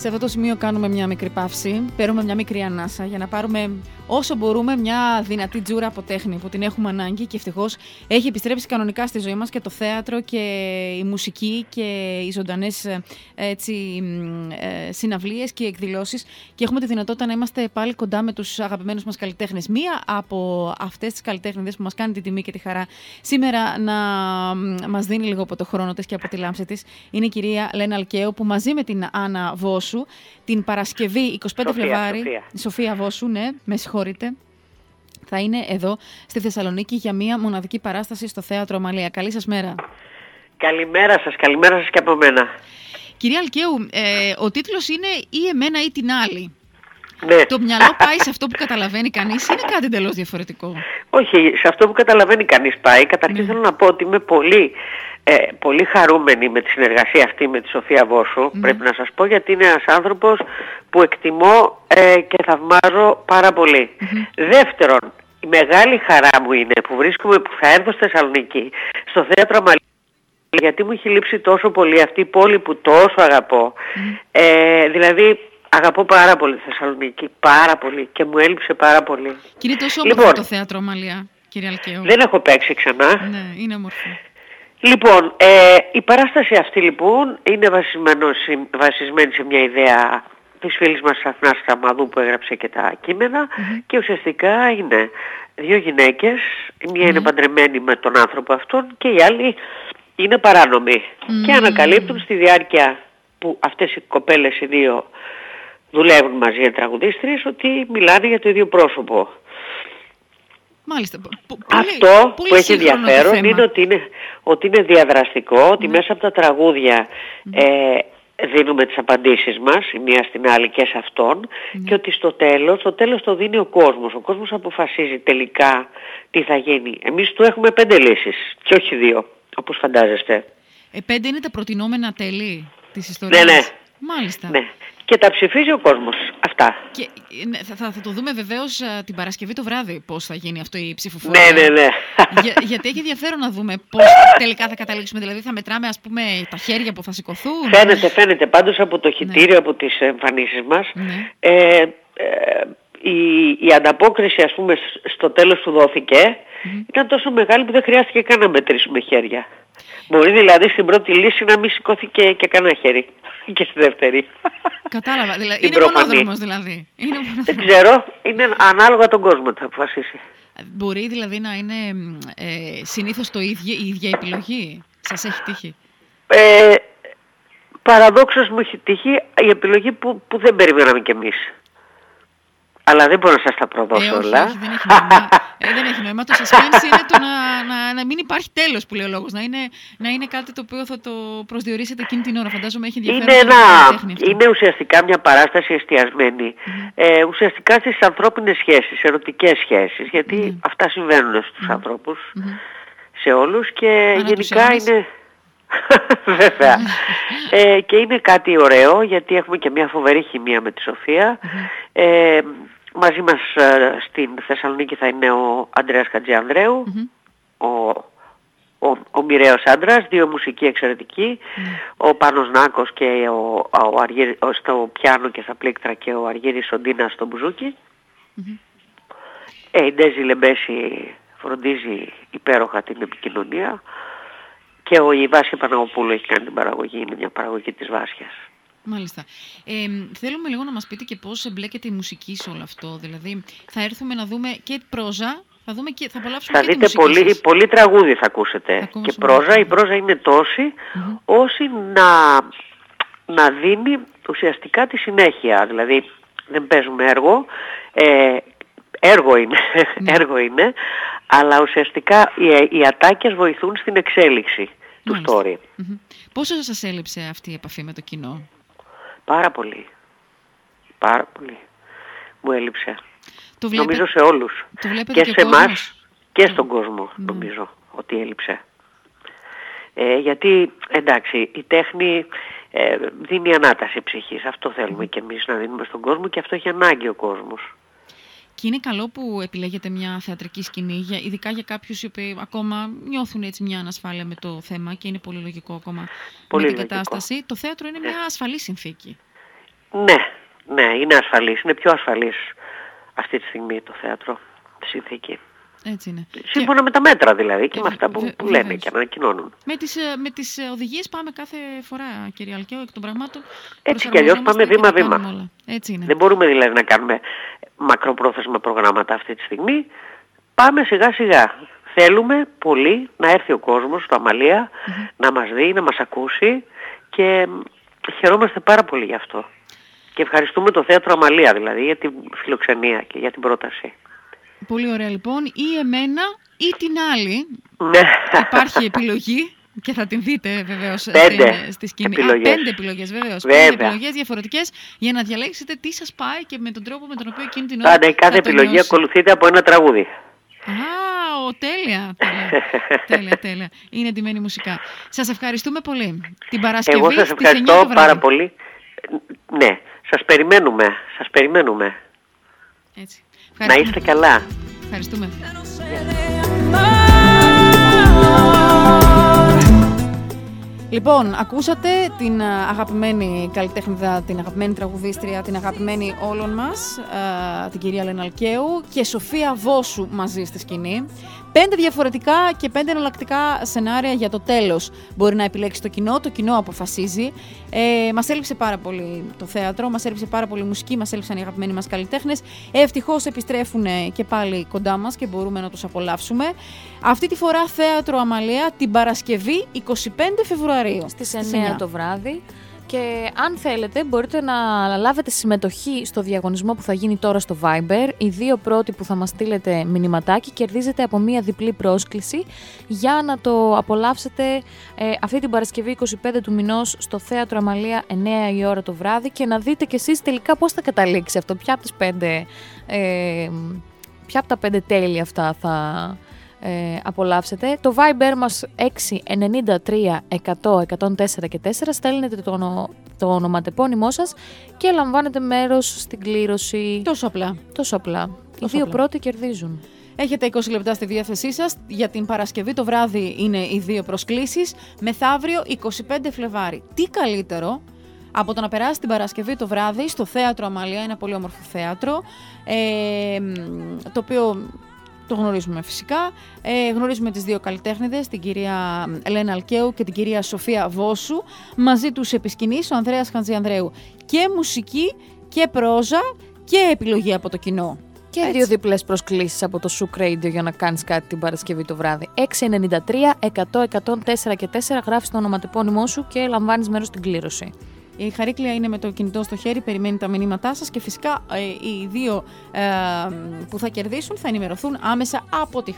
Σε αυτό το σημείο κάνουμε μια μικρή παύση, παίρνουμε μια μικρή ανάσα για να πάρουμε όσο μπορούμε μια δυνατή τζούρα από τέχνη που την έχουμε ανάγκη και ευτυχώς έχει επιστρέψει κανονικά στη ζωή μας και το θέατρο και η μουσική και οι ζωντανές ε, συναυλίες και εκδηλώσεις. Και έχουμε τη δυνατότητα να είμαστε πάλι κοντά με τους αγαπημένους μας καλλιτέχνες. Μία από αυτές τις καλλιτέχνε που μας κάνει την τιμή και τη χαρά σήμερα να μας δίνει λίγο από το χρόνο της και από τη λάμψη της είναι η κυρία Λένα Αλκαίου που μαζί με την Άννα Βόσου την Παρασκευή 25 Σοφία, Φλεβάρι. Σοφία. Σοφία Βόσου, ναι, με συγχωρείτε. Θα είναι εδώ στη Θεσσαλονίκη για μία μοναδική παράσταση στο Θέατρο Μαλία. Καλή σας μέρα. Καλημέρα σας, καλημέρα σας και από μένα. Κυρία Αλκαίου, ε, ο τίτλος είναι «Ή εμένα ή την άλλη». Ναι. Το μυαλό πάει σε αυτό που καταλαβαίνει κανείς ή είναι κάτι εντελώς διαφορετικό; Όχι, σε αυτό που καταλαβαίνει κανείς πάει. Καταρχήν ναι. θέλω να πω ότι είμαι πολύ ε, πολύ χαρούμενη με τη συνεργασία αυτή με τη Σοφία Βόσου, ναι. πρέπει να σας πω, γιατί είναι ένας άνθρωπος που εκτιμώ ε, και θαυμάζω πάρα Δεύτερον, η μεγάλη χαρά μου είναι που βρίσκομαι, που θα έρθω στη Θεσσαλονίκη, στο θέατρο Μαλή, γιατί μου έχει λείψει τόσο πολύ αυτή η πόλη που τόσο αγαπώ. Ε, δηλαδή, αγαπώ πάρα πολύ τη Θεσσαλονίκη, πάρα πολύ και μου έλειψε πάρα πολύ. Κύριε, τόσο λοιπόν, το θέατρο Μαλία, κύριε Αλκαίο. Δεν έχω παίξει ξανά. Ναι, είναι όμορφο. Λοιπόν, ε, η παράσταση αυτή λοιπόν είναι βασισμένη σε μια ιδέα της φίλης μας Αθνάς Σταμαδού που έγραψε και τα κειμενα και ουσιαστικά είναι δύο γυναίκες, η μία είναι παντρεμένη με τον άνθρωπο αυτόν και η άλλη είναι παράνομη και ανακαλύπτουν στη διάρκεια που αυτές οι κοπέλες οι δύο δουλεύουν μαζί οι τραγουδίστρες ότι μιλάνε για το ίδιο πρόσωπο. Μάλιστα. Αυτό που έχει ενδιαφέρον είναι ότι είναι, ότι είναι διαδραστικό, ότι ναι. μέσα από τα τραγούδια ναι. ε, δίνουμε τις απαντήσεις μας, η μία στην άλλη και σε αυτόν, ναι. και ότι στο τέλος, στο τέλος το δίνει ο κόσμος. Ο κόσμος αποφασίζει τελικά τι θα γίνει. Εμείς του έχουμε πέντε λύσεις και όχι δύο, όπως φαντάζεστε. Ε, πέντε είναι τα προτινόμενα τέλη της ιστορίας. Ναι, ναι. Μάλιστα. Ναι και τα ψηφίζει ο κόσμος. Αυτά. Και, ναι, θα, θα, το δούμε βεβαίως την Παρασκευή το βράδυ πώς θα γίνει αυτό η ψηφοφορία. Ναι, ναι, ναι. Για, γιατί έχει ενδιαφέρον να δούμε πώς τελικά θα καταλήξουμε. Δηλαδή θα μετράμε ας πούμε τα χέρια που θα σηκωθούν. Φαίνεται, φαίνεται. Πάντως από το χιτήριο, ναι. από τις εμφανίσεις μας, ναι. ε, ε, η, η ανταπόκριση ας πούμε στο τέλος που δόθηκε ήταν τόσο μεγάλη που δεν χρειάστηκε καν να μετρήσουμε χέρια. Μπορεί δηλαδή στην πρώτη λύση να μην σηκώθηκε και κανένα χέρι. Και στη δεύτερη. Κατάλαβα. Δηλαδή, είναι μονόδρομος δηλαδή. Είναι Δεν ξέρω. Είναι ανάλογα τον κόσμο θα αποφασίσει. Μπορεί δηλαδή να είναι ε, συνήθως το ίδιο, η ίδια επιλογή; Σας έχει τύχει; Ε, παραδόξως μου έχει τύχει η επιλογή που, που δεν περιμέναμε κι εμείς. Αλλά δεν μπορώ να σας τα προδώσω ε, όλα. Όχι, δεν έχει νόημα. ε, δεν έχει νόημα. Το suspense είναι το να, να, να μην υπάρχει τέλος που λέει ο λόγος. Να είναι, να είναι κάτι το οποίο θα το προσδιορίσετε εκείνη την ώρα. Φαντάζομαι έχει ενδιαφέρον. Είναι, ένα, είναι ουσιαστικά μια παράσταση εστιασμένη. Ε, ουσιαστικά στις ανθρώπινες σχέσεις, ερωτικές σχέσεις. Γιατί αυτά συμβαίνουν στους ανθρώπους. Σε όλους και γενικά είναι... Βέβαια. ε, και είναι κάτι ωραίο γιατί έχουμε και μια φοβερή χημεία με τη Σοφία. Ε, Μαζί μας ε, στην Θεσσαλονίκη θα είναι ο Αντρέας ο, ο, ο μοιραίος άντρας, δύο μουσικοί ο Πάνος Νάκος και ο, ο, ο, στο πιάνο και στα πλήκτρα και ο Αργύρης Σοντίνα στο μπουζούκι. Ε, η Ντέζη Λεμπέση φροντίζει υπέροχα την επικοινωνία και ο Ιβάσια Παναγοπούλου έχει κάνει την παραγωγή, είναι μια παραγωγή της Βάσιας. Μάλιστα. Ε, θέλουμε λίγο να μας πείτε και πώς εμπλέκεται η μουσική σε όλο αυτό. Δηλαδή, θα έρθουμε να δούμε και πρόζα, θα, δούμε και, θα απολαύσουμε θα και δείτε τη πολύ, σας. πολύ τραγούδι θα ακούσετε. και πρόζα. Η πρόζα είναι τόση, όσοι να, να δίνει ουσιαστικά τη συνέχεια. Δηλαδή, δεν παίζουμε έργο, ε, έργο είναι, ναι. έργο είναι, αλλά ουσιαστικά οι, οι ατάκες βοηθούν στην εξέλιξη του story. Πόσο σας έλειψε αυτή η επαφή με το κοινό; Πάρα πολύ. Πάρα πολύ. Μου έλειψε. Το Νομίζω σε όλους. Το και, σε εμάς και στον κόσμο ναι. νομίζω ότι έλειψε. Ε, γιατί εντάξει η τέχνη ε, δίνει ανάταση ψυχής. Αυτό θέλουμε και εμείς να δίνουμε στον κόσμο και αυτό έχει ανάγκη ο κόσμος. Και είναι καλό που επιλέγετε μια θεατρική σκηνή, για, ειδικά για κάποιους οι οποίοι ακόμα νιώθουν έτσι μια ανασφάλεια με το θέμα και είναι πολύ λογικό ακόμα πολύ με την κατάσταση. Το θέατρο είναι μια ασφαλή συνθήκη. Ναι, ναι, είναι ασφαλής. Είναι πιο ασφαλής αυτή τη στιγμή το θέατρο, τη συνθήκη. Έτσι είναι. Σύμφωνα με τα μέτρα δηλαδή και, με αυτά που, που λένε και ανακοινώνουν. Με τις, ε, με τις ε, οδηγίες πάμε κάθε φορά κύριε Αλκαίο εκ των πραγμάτων. Έτσι κι αλλιώς πάμε βήμα-βήμα. Έτσι είναι. Δεν μπορούμε δηλαδή να κάνουμε μακροπρόθεσμα προγράμματα αυτή τη στιγμή. Πάμε σιγά-σιγά. Θέλουμε πολύ να έρθει ο κόσμος στο αμαλια να μας δει, να μας ακούσει και χαιρόμαστε πάρα πολύ γι' αυτό. Και ευχαριστούμε το Θέατρο Αμαλία δηλαδή για την φιλοξενία και για την πρόταση. Πολύ ωραία λοιπόν. Ή εμένα ή την άλλη. Ναι. Υπάρχει επιλογή. Και θα την δείτε βεβαίως στη σκηνή. Επιλογές. Α, πέντε επιλογές βεβαίως. Πέντε επιλογές διαφορετικές για να διαλέξετε τι σας πάει και με τον τρόπο με τον οποίο εκείνη την ώρα. Πάντα κάθε επιλογή νιώσει. ακολουθείται από ένα τραγούδι. Α, ο, τέλεια, τέλεια, τέλεια, τέλεια. Είναι εντυμένη μουσικά. Σας ευχαριστούμε πολύ. Την Παρασκευή Εγώ σας ευχαριστώ πάρα πολύ. Ναι, σας περιμένουμε, σας περιμένουμε. Έτσι. Να είστε καλά. Ευχαριστούμε. Λοιπόν, ακούσατε την αγαπημένη καλλιτέχνηδα, την αγαπημένη τραγουδίστρια, την αγαπημένη όλων μας, την κυρία Λεναλκαίου και Σοφία Βόσου μαζί στη σκηνή. Πέντε διαφορετικά και πέντε εναλλακτικά σενάρια για το τέλος μπορεί να επιλέξει το κοινό, το κοινό αποφασίζει. Ε, μας έλειψε πάρα πολύ το θέατρο, μας έλειψε πάρα πολύ η μουσική, μας έλειψαν οι αγαπημένοι μας καλλιτέχνες. Ευτυχώς επιστρέφουν και πάλι κοντά μας και μπορούμε να τους απολαύσουμε. Αυτή τη φορά θέατρο Αμαλία την Παρασκευή 25 Φεβρουαρίου. Στις 9 το βράδυ. Και αν θέλετε μπορείτε να λάβετε συμμετοχή στο διαγωνισμό που θα γίνει τώρα στο Viber. Οι δύο πρώτοι που θα μας στείλετε μηνυματάκι κερδίζετε από μία διπλή πρόσκληση για να το απολαύσετε ε, αυτή την Παρασκευή 25 του μηνός στο Θέατρο Αμαλία 9 η ώρα το βράδυ και να δείτε κι εσείς τελικά πώς θα καταλήξει αυτό, ποια από, τις πέντε, ε, ποια από τα πέντε τέλη αυτά θα, ε, απολαύσετε. Το Viber μας 693 100 104 και 4 στέλνετε το, το ονοματεπώνυμό σας και λαμβάνετε μέρος στην κλήρωση. Τόσο απλά. Τόσο απλά. Οι δύο απλά. πρώτοι κερδίζουν. Έχετε 20 λεπτά στη διάθεσή σας. Για την Παρασκευή το βράδυ είναι οι δύο προσκλήσεις. Μεθαύριο 25 Φλεβάρι. Τι καλύτερο από το να περάσει την Παρασκευή το βράδυ στο Θέατρο Αμαλία, ένα πολύ όμορφο θέατρο, ε, το οποίο το γνωρίζουμε φυσικά. Ε, γνωρίζουμε τις δύο καλλιτέχνηδες, την κυρία Ελένα Αλκαίου και την κυρία Σοφία Βόσου. Μαζί τους επισκηνής ο Ανδρέας Χαντζιανδρέου. Και μουσική και πρόζα και επιλογή από το κοινό. Και Έτσι. δύο διπλές προσκλήσεις από το Souk Radio για να κάνεις κάτι την Παρασκευή το βράδυ. 693 100 104 και 4 γράφεις το ονοματεπώνυμό σου και λαμβάνεις μέρος στην κλήρωση. Η Χαρίκλια είναι με το κινητό στο χέρι, περιμένει τα μηνύματά σας και φυσικά ε, οι δύο ε, που θα κερδίσουν θα ενημερωθούν άμεσα από τη Χαρίκλια.